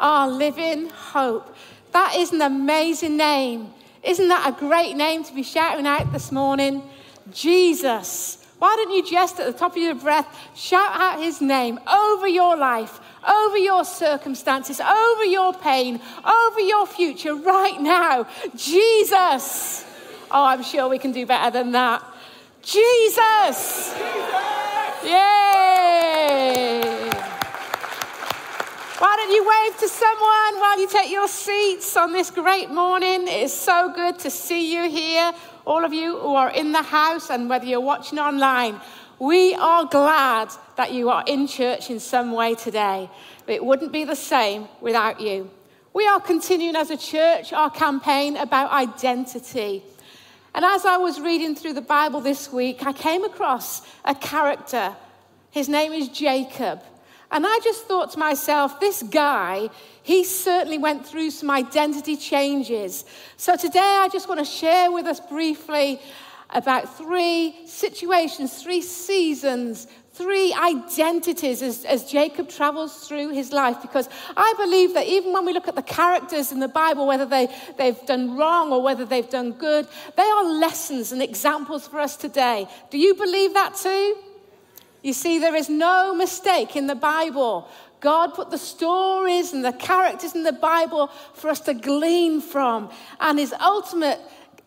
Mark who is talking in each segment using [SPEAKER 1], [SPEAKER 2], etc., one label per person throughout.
[SPEAKER 1] our living hope. That is an amazing name. Isn't that a great name to be shouting out this morning? Jesus. Why don't you just at the top of your breath shout out his name over your life, over your circumstances, over your pain, over your future right now? Jesus. Oh, I'm sure we can do better than that. Jesus. Yay. Why don't you wave to someone while you take your seats on this great morning? It is so good to see you here, all of you who are in the house and whether you're watching online. We are glad that you are in church in some way today. It wouldn't be the same without you. We are continuing as a church our campaign about identity. And as I was reading through the Bible this week, I came across a character. His name is Jacob. And I just thought to myself, this guy, he certainly went through some identity changes. So today I just want to share with us briefly about three situations, three seasons, three identities as, as, Jacob travels through his life. Because I believe that even when we look at the characters in the Bible, whether they, they've done wrong or whether they've done good, they are lessons and examples for us today. Do you believe that too? You see, there is no mistake in the Bible. God put the stories and the characters in the Bible for us to glean from. And his ultimate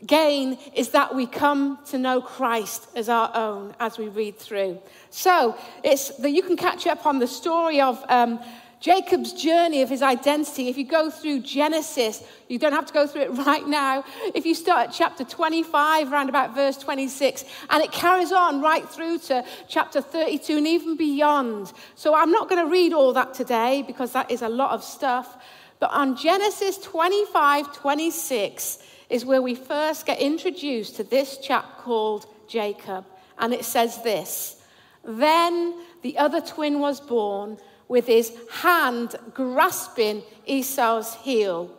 [SPEAKER 1] gain is that we come to know Christ as our own as we read through. So it's that you can catch up on the story of um, Jacob's journey of his identity, if you go through Genesis, you don't have to go through it right now. If you start at chapter 25, around about verse 26, and it carries on right through to chapter 32 and even beyond. So I'm not going to read all that today because that is a lot of stuff. But on Genesis 25, 26 is where we first get introduced to this chap called Jacob. And it says this Then the other twin was born with his hand grasping Esau's heel.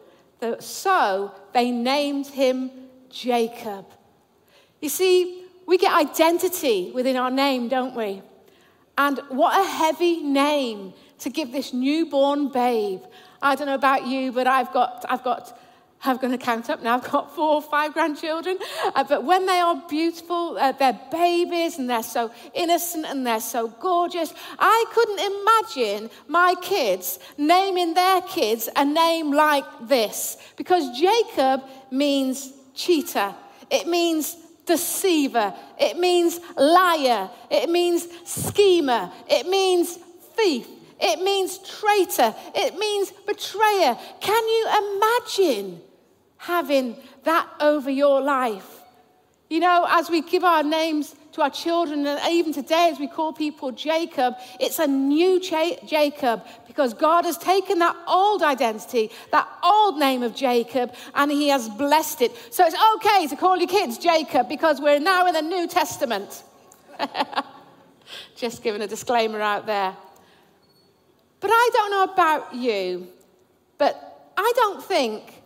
[SPEAKER 1] So they named him Jacob. You see, we get identity within our name, don't we? And what a heavy name to give this newborn babe. I don't know about you, but I've got, I've got I'm going to count up now. I've got four or five grandchildren. Uh, but when they are beautiful, uh, they're babies and they're so innocent and they're so gorgeous. I couldn't imagine my kids naming their kids a name like this because Jacob means cheater, it means deceiver, it means liar, it means schemer, it means thief. It means traitor. It means betrayer. Can you imagine having that over your life. You know, as we give our names to our children, and even today as we call people Jacob, it's a new Jacob because God has taken that old identity, that old name of Jacob, and He has blessed it. So it's okay to call your kids Jacob because we're now in the New Testament. Just giving a disclaimer out there. But I don't know about you, but I don't think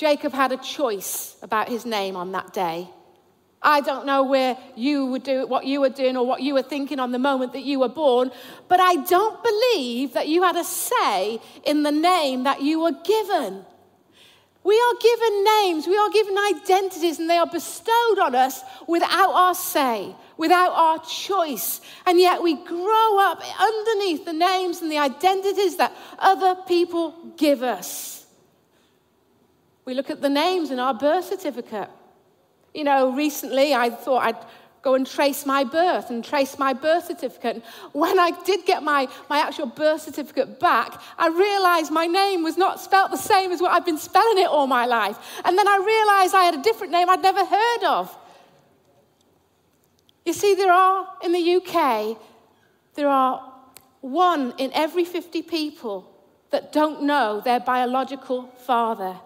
[SPEAKER 1] Jacob had a choice about his name on that day. I don't know where you would do what you were doing or what you were thinking on the moment that you were born, but I don't believe that you had a say in the name that you were given. We are given names, we are given identities, and they are bestowed on us without our say, without our choice. And yet we grow up underneath the names and the identities that other people give us. We look at the names in our birth certificate. You know, recently I thought I'd go and trace my birth and trace my birth certificate. When I did get my, my actual birth certificate back, I realized my name was not spelt the same as what I've been spelling it all my life. And then I realized I had a different name I'd never heard of. You see, there are, in the UK, there are one in every 50 people that don't know their biological father.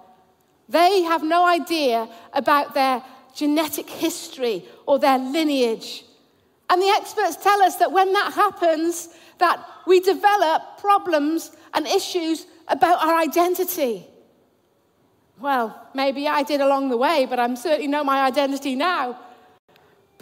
[SPEAKER 1] They have no idea about their genetic history or their lineage. And the experts tell us that when that happens, that we develop problems and issues about our identity. Well, maybe I did along the way, but I'm certainly know my identity now.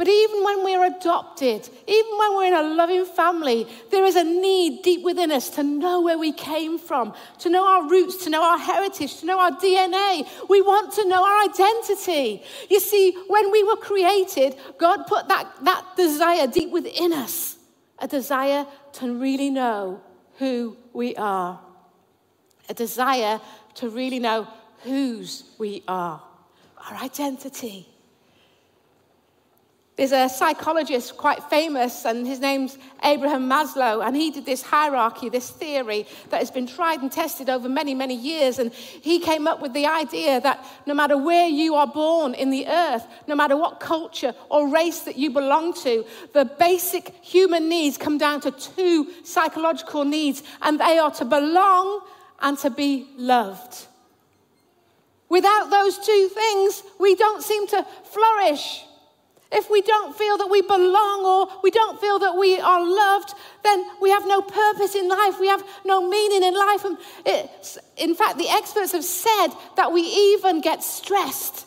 [SPEAKER 1] But even when we're adopted, even when we're in a loving family, there is a need deep within us to know where we came from, to know our roots, to know our heritage, to know our DNA. We want to know our identity. You see, when we were created, God put that, that desire deep within us a desire to really know who we are, a desire to really know whose we are, our identity. There's a psychologist quite famous, and his name's Abraham Maslow, and he did this hierarchy, this theory that has been tried and tested over many, many years. And he came up with the idea that no matter where you are born in the earth, no matter what culture or race that you belong to, the basic human needs come down to two psychological needs, and they are to belong and to be loved. Without those two things, we don't seem to flourish. If we don't feel that we belong or we don't feel that we are loved, then we have no purpose in life. We have no meaning in life. And in fact, the experts have said that we even get stressed,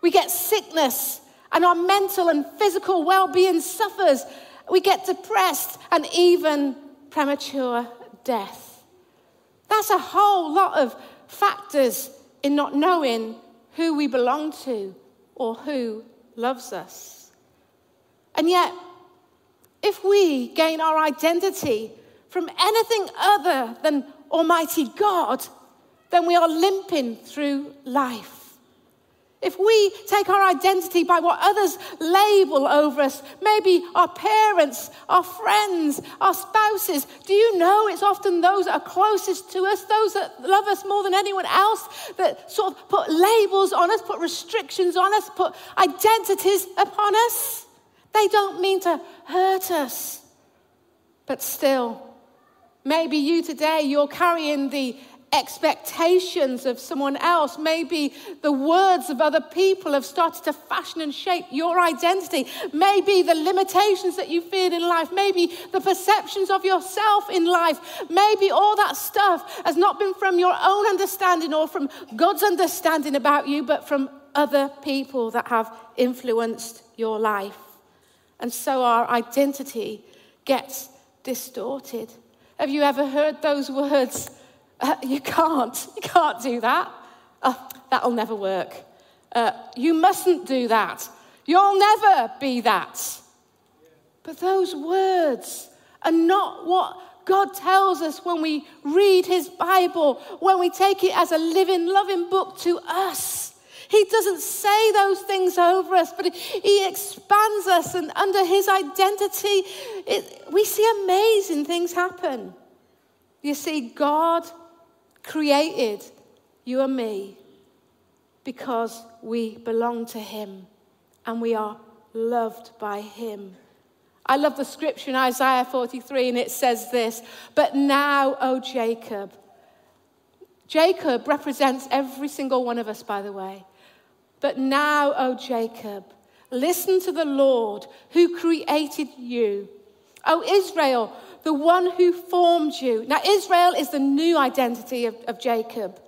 [SPEAKER 1] we get sickness, and our mental and physical well being suffers. We get depressed and even premature death. That's a whole lot of factors in not knowing who we belong to or who loves us. And yet, if we gain our identity from anything other than Almighty God, then we are limping through life. If we take our identity by what others label over us, maybe our parents, our friends, our spouses, do you know it's often those that are closest to us, those that love us more than anyone else, that sort of put labels on us, put restrictions on us, put identities upon us? They don't mean to hurt us. But still, maybe you today, you're carrying the expectations of someone else. Maybe the words of other people have started to fashion and shape your identity. Maybe the limitations that you feel in life. Maybe the perceptions of yourself in life. Maybe all that stuff has not been from your own understanding or from God's understanding about you, but from other people that have influenced your life. And so our identity gets distorted. Have you ever heard those words? Uh, you can't. You can't do that. Oh, that'll never work. Uh, you mustn't do that. You'll never be that. But those words are not what God tells us when we read His Bible, when we take it as a living, loving book to us. He doesn't say those things over us, but He expands us, and under His identity, it, we see amazing things happen. You see, God created you and me because we belong to Him and we are loved by Him. I love the scripture in Isaiah 43, and it says this But now, O Jacob, Jacob represents every single one of us, by the way. But now, O Jacob, listen to the Lord who created you. O Israel, the one who formed you. Now, Israel is the new identity of, of Jacob.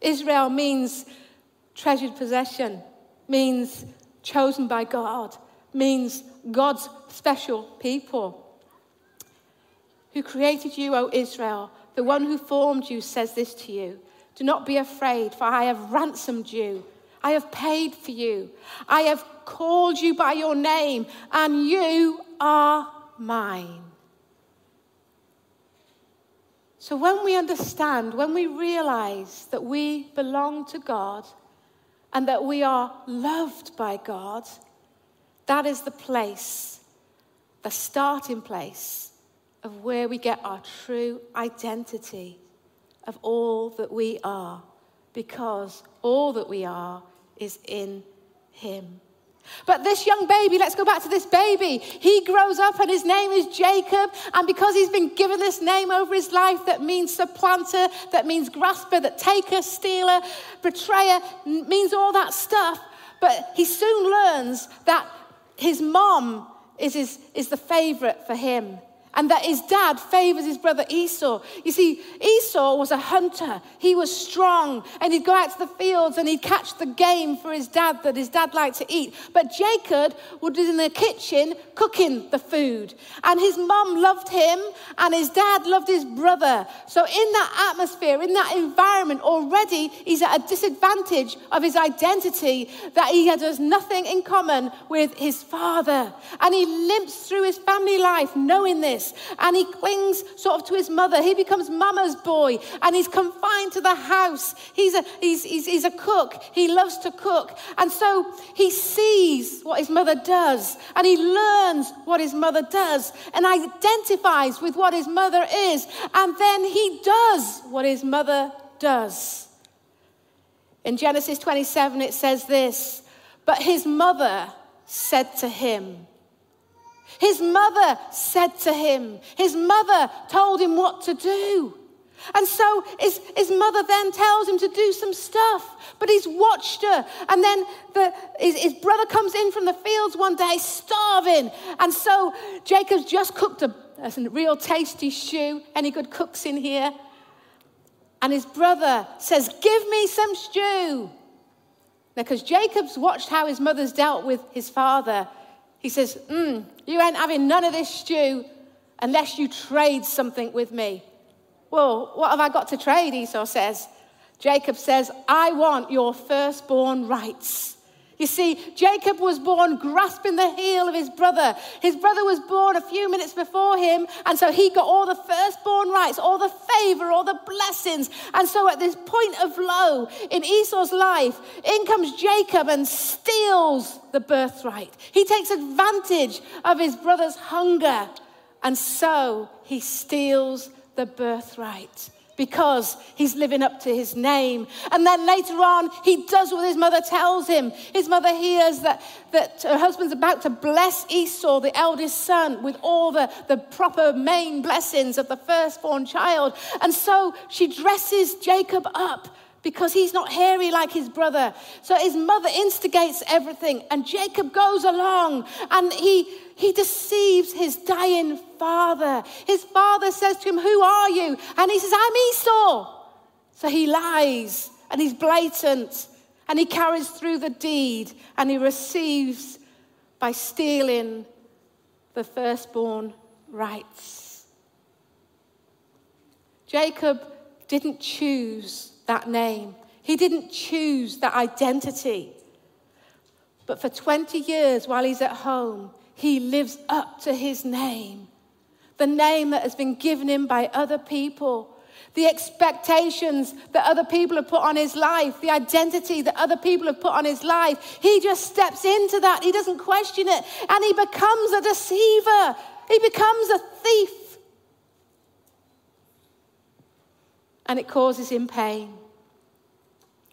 [SPEAKER 1] Israel means treasured possession, means chosen by God, means God's special people. Who created you, O Israel, the one who formed you, says this to you Do not be afraid, for I have ransomed you. I have paid for you. I have called you by your name, and you are mine. So, when we understand, when we realize that we belong to God and that we are loved by God, that is the place, the starting place of where we get our true identity of all that we are, because all that we are is in him. But this young baby, let's go back to this baby. He grows up and his name is Jacob. And because he's been given this name over his life that means supplanter, that means grasper, that taker, stealer, betrayer, means all that stuff. But he soon learns that his mom is, his, is the favorite for him. And that his dad favors his brother Esau. You see, Esau was a hunter, he was strong, and he'd go out to the fields and he'd catch the game for his dad that his dad liked to eat. But Jacob be in the kitchen cooking the food, and his mum loved him, and his dad loved his brother. So, in that atmosphere, in that environment, already he's at a disadvantage of his identity that he has nothing in common with his father. And he limps through his family life knowing this. And he clings sort of to his mother. He becomes mama's boy and he's confined to the house. He's a, he's, he's, he's a cook. He loves to cook. And so he sees what his mother does and he learns what his mother does and identifies with what his mother is. And then he does what his mother does. In Genesis 27, it says this But his mother said to him, his mother said to him, his mother told him what to do. And so his, his mother then tells him to do some stuff, but he's watched her. And then the, his, his brother comes in from the fields one day, starving. And so Jacob's just cooked a, a real tasty stew. Any good cooks in here? And his brother says, Give me some stew. Because Jacob's watched how his mother's dealt with his father. He says, mm, You ain't having none of this stew unless you trade something with me. Well, what have I got to trade? Esau says. Jacob says, I want your firstborn rights. You see, Jacob was born grasping the heel of his brother. His brother was born a few minutes before him, and so he got all the firstborn rights, all the favor, all the blessings. And so at this point of low in Esau's life, in comes Jacob and steals the birthright. He takes advantage of his brother's hunger, and so he steals the birthright because he's living up to his name. And then later on, he does what his mother tells him. His mother hears that, that her husband's about to bless Esau, the eldest son, with all the, the proper main blessings of the firstborn child. And so she dresses Jacob up because he's not hairy like his brother. So his mother instigates everything, and Jacob goes along and he, he deceives his dying father. His father says to him, Who are you? And he says, I'm Esau. So he lies and he's blatant and he carries through the deed and he receives by stealing the firstborn rights. Jacob didn't choose that name. He didn't choose that identity. But for 20 years while he's at home, he lives up to his name. The name that has been given him by other people, the expectations that other people have put on his life, the identity that other people have put on his life. He just steps into that. He doesn't question it. And he becomes a deceiver, he becomes a thief. And it causes him pain.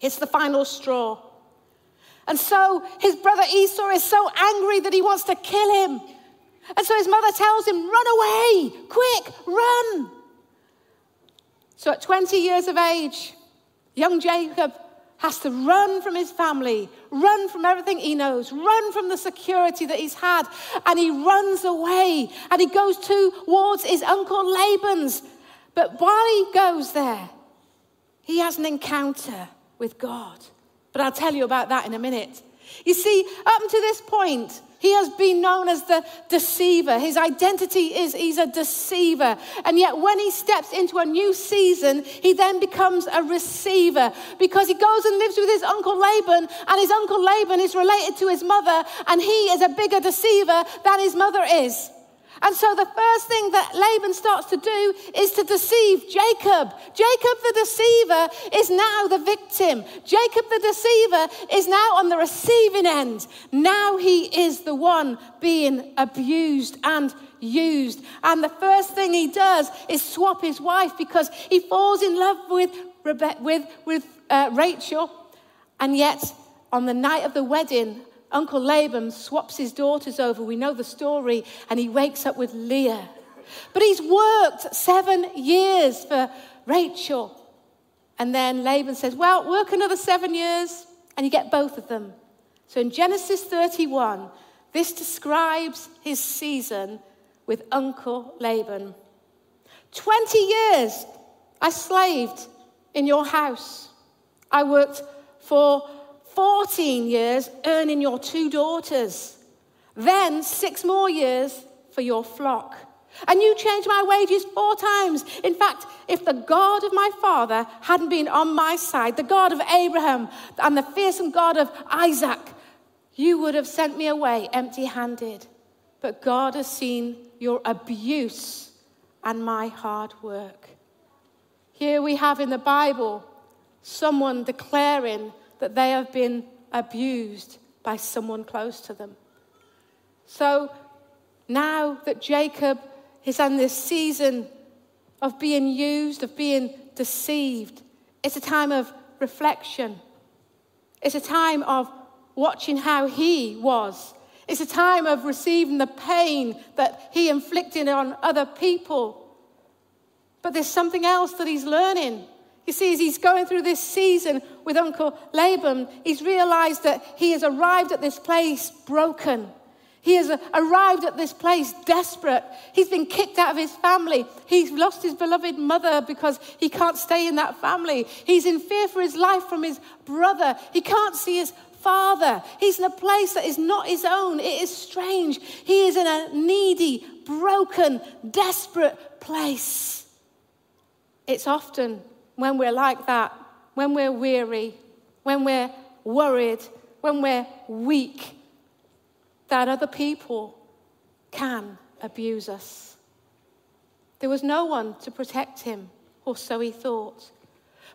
[SPEAKER 1] It's the final straw. And so his brother Esau is so angry that he wants to kill him. And so his mother tells him, Run away, quick, run. So at 20 years of age, young Jacob has to run from his family, run from everything he knows, run from the security that he's had, and he runs away and he goes towards his uncle Laban's. But while he goes there, he has an encounter with God. But I'll tell you about that in a minute. You see, up to this point, he has been known as the deceiver. His identity is he's a deceiver. And yet, when he steps into a new season, he then becomes a receiver because he goes and lives with his uncle Laban, and his uncle Laban is related to his mother, and he is a bigger deceiver than his mother is. And so the first thing that Laban starts to do is to deceive Jacob. Jacob the deceiver is now the victim. Jacob the deceiver is now on the receiving end. Now he is the one being abused and used. And the first thing he does is swap his wife because he falls in love with, Rebe- with, with uh, Rachel. And yet, on the night of the wedding, Uncle Laban swaps his daughters over. We know the story, and he wakes up with Leah. But he's worked seven years for Rachel. And then Laban says, Well, work another seven years, and you get both of them. So in Genesis 31, this describes his season with Uncle Laban. 20 years I slaved in your house. I worked for 14 years earning your two daughters. Then six more years for your flock. And you changed my wages four times. In fact, if the God of my father hadn't been on my side, the God of Abraham and the fearsome God of Isaac, you would have sent me away empty handed. But God has seen your abuse and my hard work. Here we have in the Bible someone declaring that they have been abused by someone close to them. So now that Jacob is in this season of being used, of being deceived, it's a time of reflection. It's a time of watching how he was. It's a time of receiving the pain that he inflicted on other people. But there's something else that he's learning. You see, as he's going through this season with Uncle Laban, he's realized that he has arrived at this place broken. He has arrived at this place desperate. He's been kicked out of his family. He's lost his beloved mother because he can't stay in that family. He's in fear for his life from his brother. He can't see his father. He's in a place that is not his own. It is strange. He is in a needy, broken, desperate place. It's often when we're like that, when we're weary, when we're worried, when we're weak, that other people can abuse us. There was no one to protect him, or so he thought.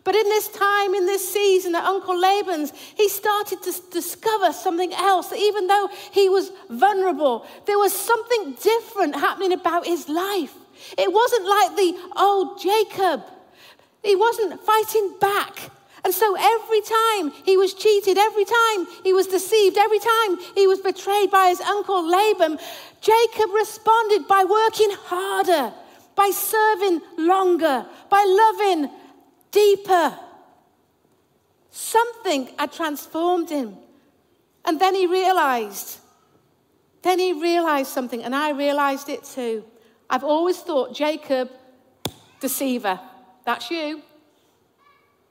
[SPEAKER 1] But in this time, in this season at Uncle Laban's, he started to discover something else. That even though he was vulnerable, there was something different happening about his life. It wasn't like the old Jacob he wasn't fighting back. And so every time he was cheated, every time he was deceived, every time he was betrayed by his uncle Laban, Jacob responded by working harder, by serving longer, by loving deeper. Something had transformed him. And then he realized, then he realized something, and I realized it too. I've always thought Jacob, deceiver. That's you.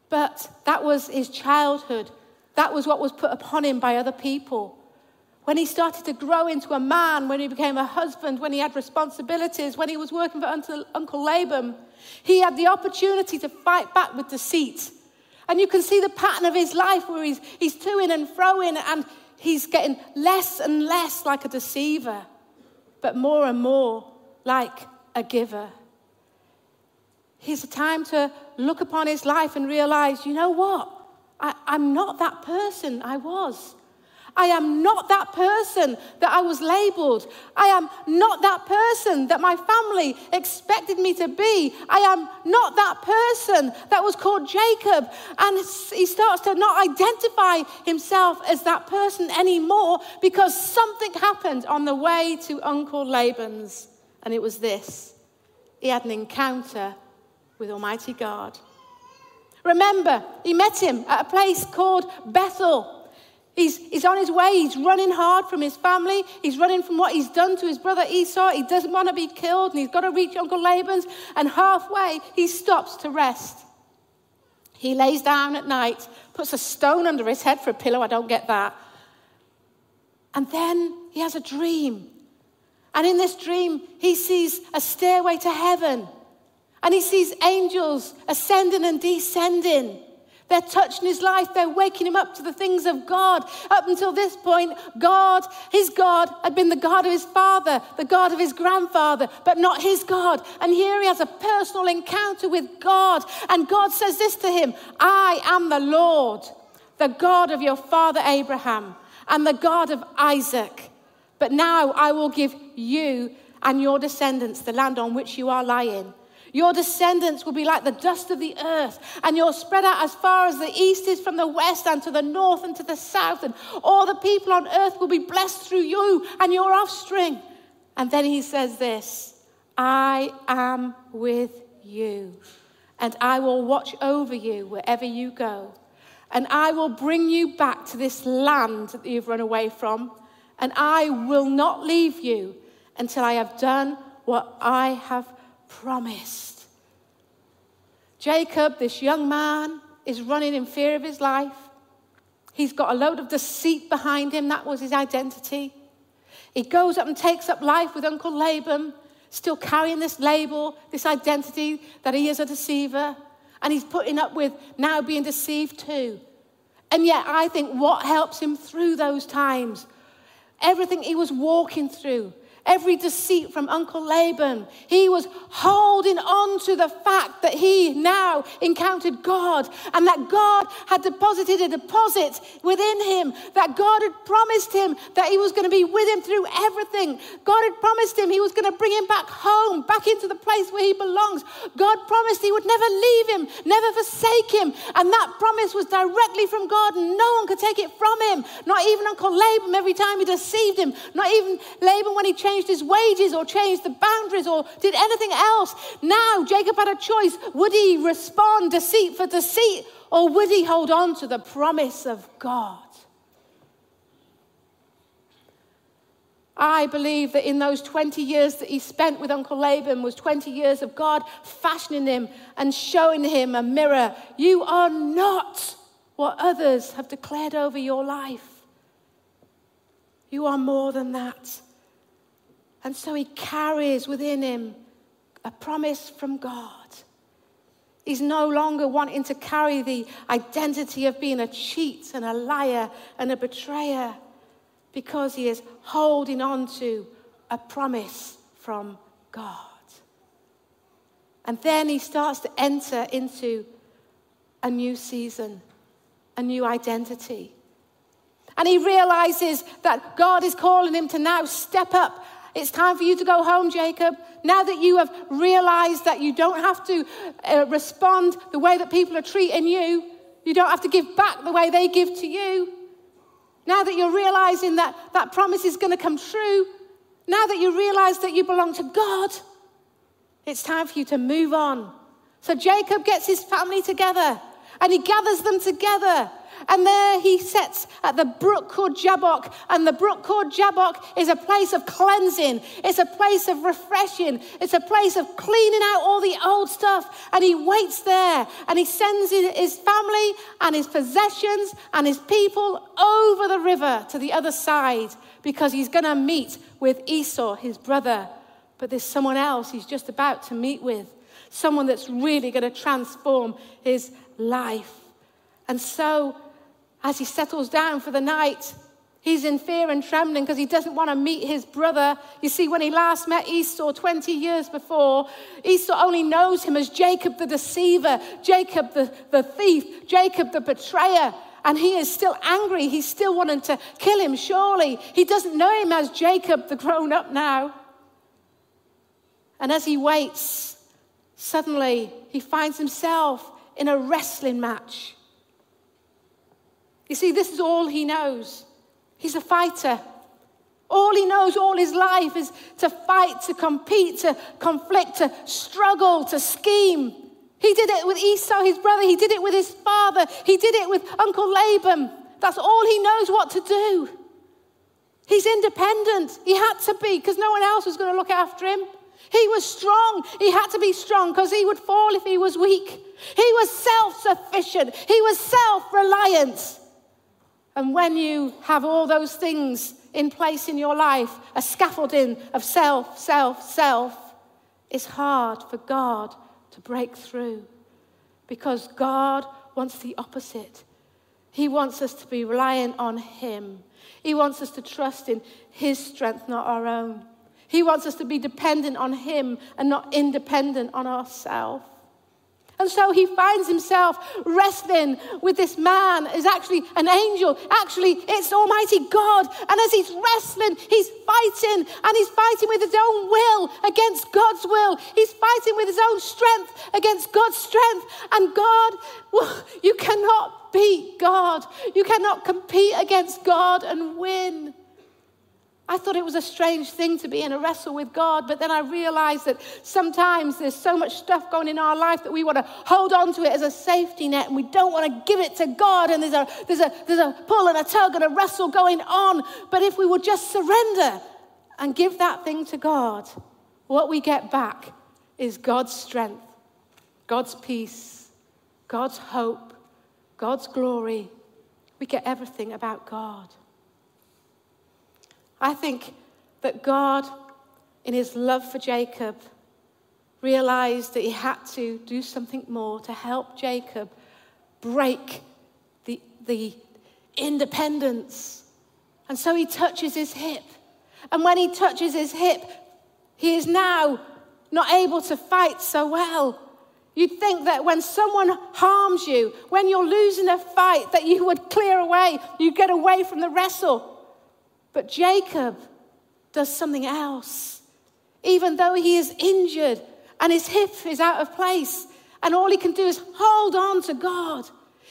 [SPEAKER 1] But that was his childhood. That was what was put upon him by other people. When he started to grow into a man, when he became a husband, when he had responsibilities, when he was working for Uncle Laban, he had the opportunity to fight back with deceit. And you can see the pattern of his life where he's, he's toing and froing and he's getting less and less like a deceiver, but more and more like a giver. He's a time to look upon his life and realize, you know what? I, I'm not that person I was. I am not that person that I was labeled. I am not that person that my family expected me to be. I am not that person that was called Jacob. And he starts to not identify himself as that person anymore because something happened on the way to Uncle Laban's. And it was this he had an encounter with Almighty God. Remember, he met him at a place called Bethel. He's, he's on his way. He's running hard from his family. He's running from what he's done to his brother Esau. He doesn't want to be killed, and he's got to reach Uncle Laban's. And halfway, he stops to rest. He lays down at night, puts a stone under his head for a pillow. I don't get that. And then he has a dream. And in this dream, he sees a stairway to heaven. And he sees angels ascending and descending. They're touching his life. They're waking him up to the things of God. Up until this point, God, his God, had been the God of his father, the God of his grandfather, but not his God. And here he has a personal encounter with God. And God says this to him I am the Lord, the God of your father Abraham, and the God of Isaac. But now I will give you and your descendants the land on which you are lying. Your descendants will be like the dust of the earth, and you'll spread out as far as the east is from the west, and to the north and to the south. And all the people on earth will be blessed through you and your offspring. And then he says this I am with you, and I will watch over you wherever you go. And I will bring you back to this land that you've run away from, and I will not leave you until I have done what I have promised. Jacob, this young man, is running in fear of his life. He's got a load of deceit behind him. That was his identity. He goes up and takes up life with Uncle Laban, still carrying this label, this identity that he is a deceiver. And he's putting up with now being deceived too. And yet, I think what helps him through those times, everything he was walking through, every deceit from Uncle Laban. He was holding on to the fact that he now encountered God and that God had deposited a deposit within him, that God had promised him that he was going to be with him through everything. God had promised him he was going to bring him back home, back into the place where he belongs. God promised he would never leave him, never forsake him. And that promise was directly from God, and no one could take it from him. Not even Uncle Laban every time he deceived him, not even Laban when he changed changed his wages or changed the boundaries or did anything else. Now Jacob had a choice. Would he respond deceit for deceit or would he hold on to the promise of God? I believe that in those 20 years that he spent with Uncle Laban was 20 years of God fashioning him and showing him a mirror. You are not what others have declared over your life. You are more than that. And so he carries within him a promise from God. He's no longer wanting to carry the identity of being a cheat and a liar and a betrayer because he is holding on to a promise from God. And then he starts to enter into a new season, a new identity. And he realizes that God is calling him to now step up it's time for you to go home, Jacob. Now that you have realized that you don't have to uh, respond the way that people are treating you, you don't have to give back the way they give to you. Now that you're realizing that that promise is going to come true, now that you realize that you belong to God, it's time for you to move on. So Jacob gets his family together and he gathers them together and there he sits at the brook called Jabbok. And the brook called Jabbok is a place of cleansing, it's a place of refreshing, it's a place of cleaning out all the old stuff. And he waits there and he sends his family and his possessions and his people over the river to the other side because he's going to meet with Esau, his brother. But there's someone else he's just about to meet with, someone that's really going to transform his life. And so as he settles down for the night, he's in fear and trembling because he doesn't want to meet his brother. You see, when he last met Esau 20 years before, Esau only knows him as Jacob the deceiver, Jacob the, the thief, Jacob the betrayer. And he is still angry. He's still wanting to kill him, surely. He doesn't know him as Jacob, the grown up now. And as he waits, suddenly he finds himself in a wrestling match you see, this is all he knows. He's a fighter. All he knows all his life is to fight, to compete, to conflict, to struggle, to scheme. He did it with Esau, his brother. He did it with his father. He did it with Uncle Laban. That's all he knows what to do. He's independent. He had to be because no one else was going to look after him. He was strong. He had to be strong because he would fall if he was weak. He was self sufficient. He was self reliant. And when you have all those things in place in your life, a scaffolding of self, self, self, it's hard for God to break through because God wants the opposite. He wants us to be reliant on Him. He wants us to trust in His strength, not our own. He wants us to be dependent on Him and not independent on ourselves. And so he finds himself wrestling with this man who's actually an angel. Actually, it's Almighty God. And as he's wrestling, he's fighting, and he's fighting with his own will against God's will. He's fighting with his own strength against God's strength. And God, well, you cannot beat God, you cannot compete against God and win. I thought it was a strange thing to be in a wrestle with God, but then I realized that sometimes there's so much stuff going in our life that we want to hold on to it as a safety net and we don't want to give it to God. And there's a, there's, a, there's a pull and a tug and a wrestle going on. But if we would just surrender and give that thing to God, what we get back is God's strength, God's peace, God's hope, God's glory. We get everything about God. I think that God, in his love for Jacob, realized that he had to do something more to help Jacob break the, the independence. And so he touches his hip. And when he touches his hip, he is now not able to fight so well. You'd think that when someone harms you, when you're losing a fight, that you would clear away, you get away from the wrestle. But Jacob does something else. Even though he is injured and his hip is out of place, and all he can do is hold on to God.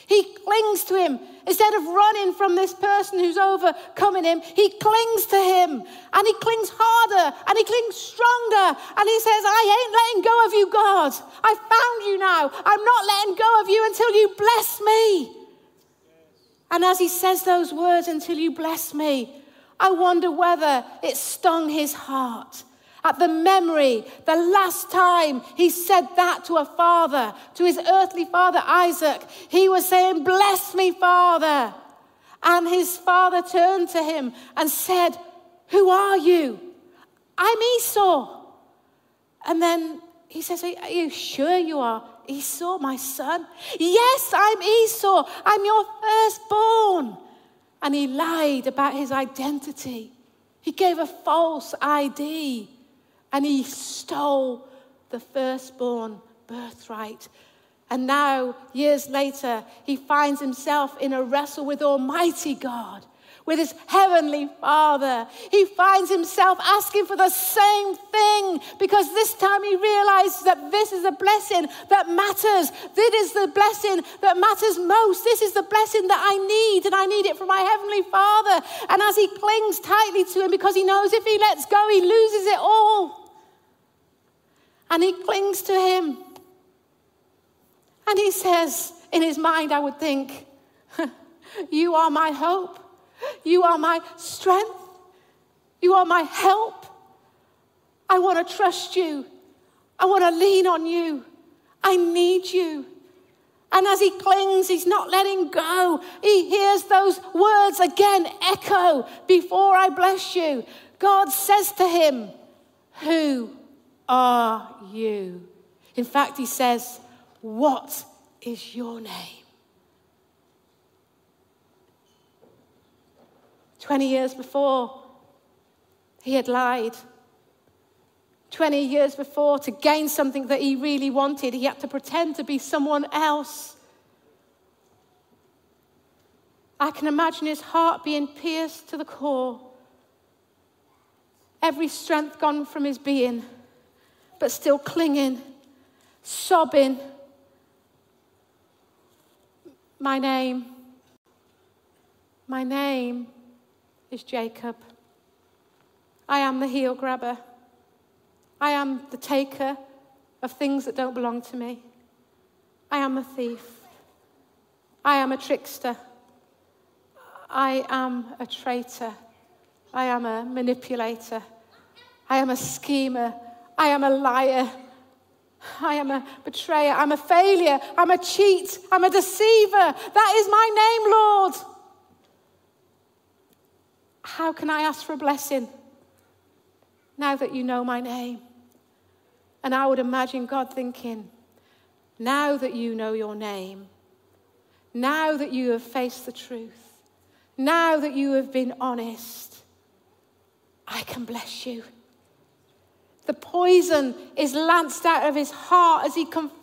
[SPEAKER 1] He clings to him. Instead of running from this person who's overcoming him, he clings to him and he clings harder and he clings stronger. And he says, I ain't letting go of you, God. I found you now. I'm not letting go of you until you bless me. And as he says those words, until you bless me, I wonder whether it stung his heart at the memory, the last time he said that to a father, to his earthly father Isaac, he was saying, Bless me, Father. And his father turned to him and said, Who are you? I'm Esau. And then he says, Are you sure you are Esau, my son? Yes, I'm Esau. I'm your firstborn. And he lied about his identity. He gave a false ID and he stole the firstborn birthright. And now, years later, he finds himself in a wrestle with Almighty God, with his heavenly Father. He finds himself asking for the same thing because this time he realizes that this is the blessing that matters. This is the blessing that matters most. This is the blessing that I need, and I need it from my heavenly Father. And as he clings tightly to him, because he knows if he lets go, he loses it all and he clings to him. And he says, in his mind, I would think, You are my hope. You are my strength. You are my help. I want to trust you. I want to lean on you. I need you. And as he clings, he's not letting go. He hears those words again echo before I bless you. God says to him, Who are you? In fact, he says, What is your name? 20 years before, he had lied. 20 years before, to gain something that he really wanted, he had to pretend to be someone else. I can imagine his heart being pierced to the core, every strength gone from his being but still clinging, sobbing. My name, my name is Jacob. I am the heel grabber. I am the taker of things that don't belong to me. I am a thief. I am a trickster. I am a traitor. I am a manipulator. I am a schemer. I am a liar. I am a betrayer. I'm a failure. I'm a cheat. I'm a deceiver. That is my name, Lord. How can I ask for a blessing now that you know my name? And I would imagine God thinking, now that you know your name, now that you have faced the truth, now that you have been honest, I can bless you. The poison is lanced out of his heart as he confesses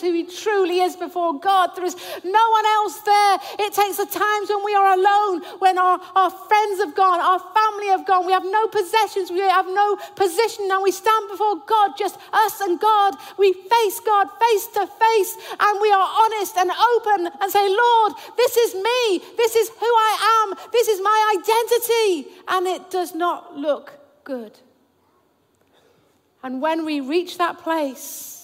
[SPEAKER 1] who he truly is before God. There is no one else there. It takes the times when we are alone, when our, our friends have gone, our family have gone, we have no possessions, we have no position, and we stand before God, just us and God. We face God face to face, and we are honest and open and say, Lord, this is me. This is who I am. This is my identity. And it does not look good. And when we reach that place,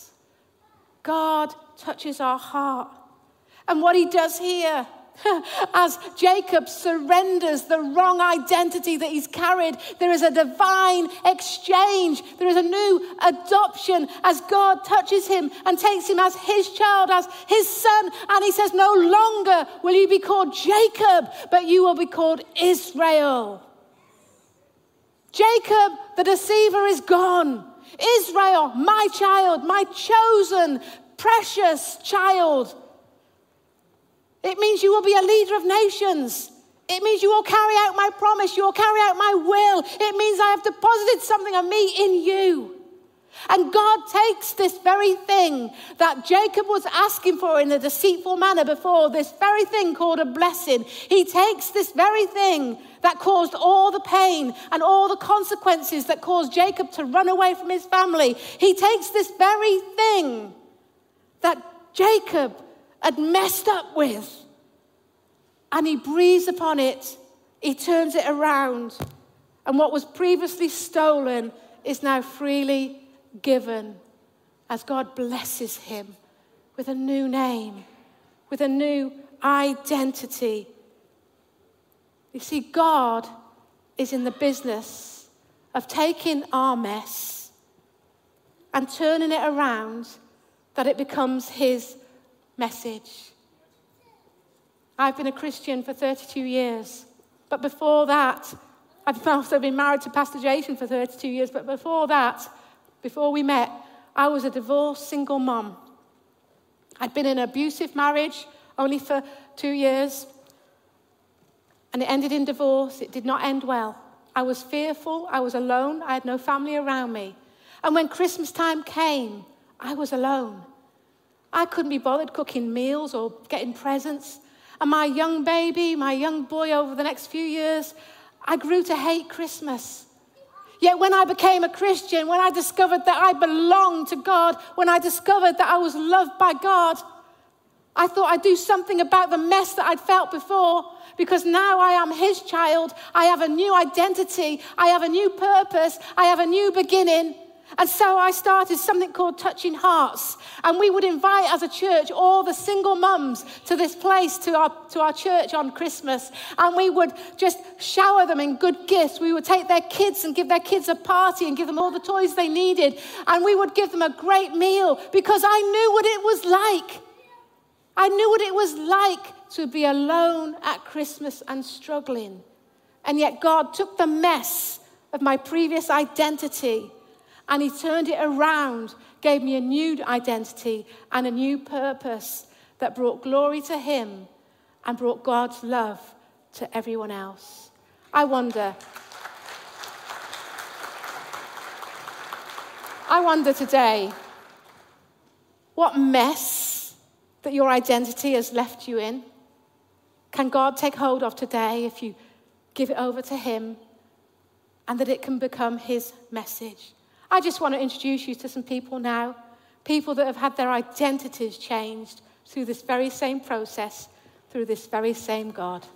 [SPEAKER 1] God touches our heart. And what he does here as Jacob surrenders the wrong identity that he's carried, there is a divine exchange. There is a new adoption as God touches him and takes him as his child, as his son. And he says, No longer will you be called Jacob, but you will be called Israel. Jacob, the deceiver, is gone. Israel, my child, my chosen, precious child. It means you will be a leader of nations. It means you will carry out my promise. You will carry out my will. It means I have deposited something of me in you. And God takes this very thing that Jacob was asking for in a deceitful manner before, this very thing called a blessing. He takes this very thing that caused all the pain and all the consequences that caused Jacob to run away from his family. He takes this very thing that Jacob had messed up with and he breathes upon it, he turns it around, and what was previously stolen is now freely given as God blesses him with a new name, with a new identity. You see, God is in the business of taking our mess and turning it around that it becomes his message. I've been a Christian for 32 years, but before that, I've also been married to Pastor Jason for 32 years, but before that, before we met, I was a divorced single mom. I'd been in an abusive marriage only for two years, and it ended in divorce. It did not end well. I was fearful, I was alone, I had no family around me. And when Christmas time came, I was alone. I couldn't be bothered cooking meals or getting presents. And my young baby, my young boy, over the next few years, I grew to hate Christmas. Yet when I became a Christian, when I discovered that I belonged to God, when I discovered that I was loved by God, I thought I'd do something about the mess that I'd felt before because now I am His child. I have a new identity. I have a new purpose. I have a new beginning. And so I started something called Touching Hearts. And we would invite, as a church, all the single mums to this place, to our, to our church on Christmas. And we would just shower them in good gifts. We would take their kids and give their kids a party and give them all the toys they needed. And we would give them a great meal because I knew what it was like. I knew what it was like to be alone at Christmas and struggling. And yet God took the mess of my previous identity and he turned it around, gave me a new identity and a new purpose that brought glory to him and brought God's love to everyone else. I wonder. I wonder today what mess that your identity has left you in. Can God take hold of today if you give it over to Him and that it can become His message? I just want to introduce you to some people now, people that have had their identities changed through this very same process, through this very same God.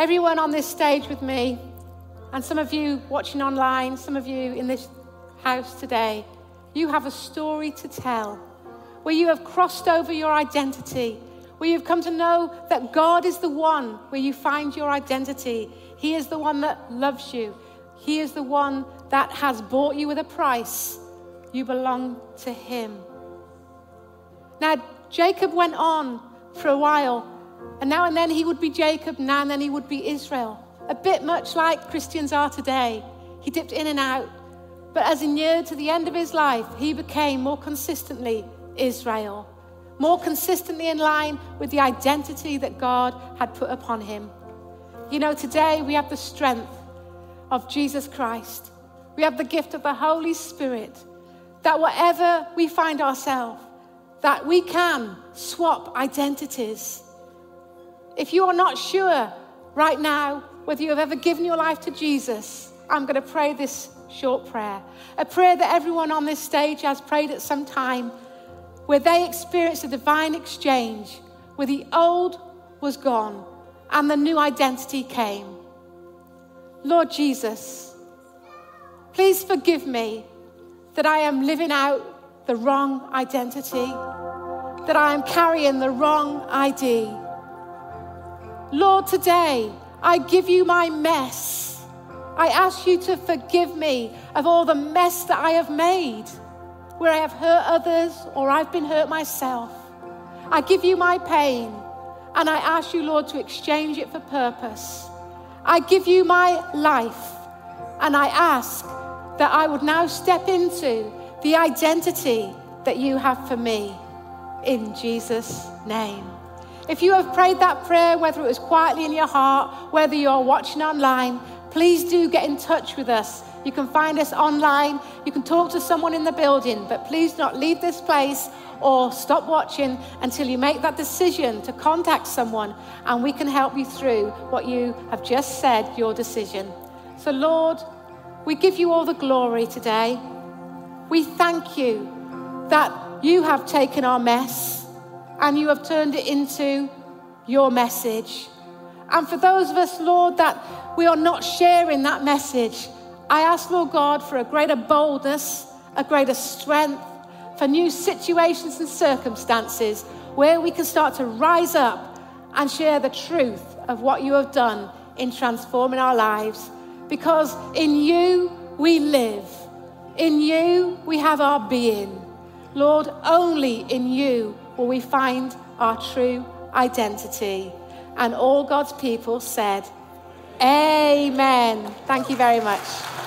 [SPEAKER 1] Everyone on this stage with me, and some of you watching online, some of you in this house today, you have a story to tell where you have crossed over your identity, where you've come to know that God is the one where you find your identity. He is the one that loves you, He is the one that has bought you with a price. You belong to Him. Now, Jacob went on for a while, and now and then he would be Jacob, now and then he would be Israel. A bit much like Christians are today. He dipped in and out. But as he neared to the end of his life, he became more consistently Israel, more consistently in line with the identity that God had put upon him. You know, today we have the strength of Jesus Christ, we have the gift of the Holy Spirit, that whatever we find ourselves, that we can swap identities. If you are not sure right now whether you have ever given your life to Jesus, I'm going to pray this short prayer. A prayer that everyone on this stage has prayed at some time, where they experienced a divine exchange, where the old was gone and the new identity came. Lord Jesus, please forgive me that I am living out the wrong identity, that I am carrying the wrong ID. Lord, today I give you my mess. I ask you to forgive me of all the mess that I have made, where I have hurt others or I've been hurt myself. I give you my pain and I ask you, Lord, to exchange it for purpose. I give you my life and I ask that I would now step into the identity that you have for me in Jesus' name. If you have prayed that prayer, whether it was quietly in your heart, whether you're watching online, please do get in touch with us. You can find us online, you can talk to someone in the building, but please not leave this place or stop watching until you make that decision to contact someone and we can help you through what you have just said, your decision. So, Lord, we give you all the glory today. We thank you that you have taken our mess and you have turned it into your message. And for those of us, Lord, that we are not sharing that message, I ask, Lord God, for a greater boldness, a greater strength, for new situations and circumstances where we can start to rise up and share the truth of what you have done in transforming our lives. Because in you we live, in you we have our being. Lord, only in you will we find our true identity. And all God's people said, Amen. Thank you very much.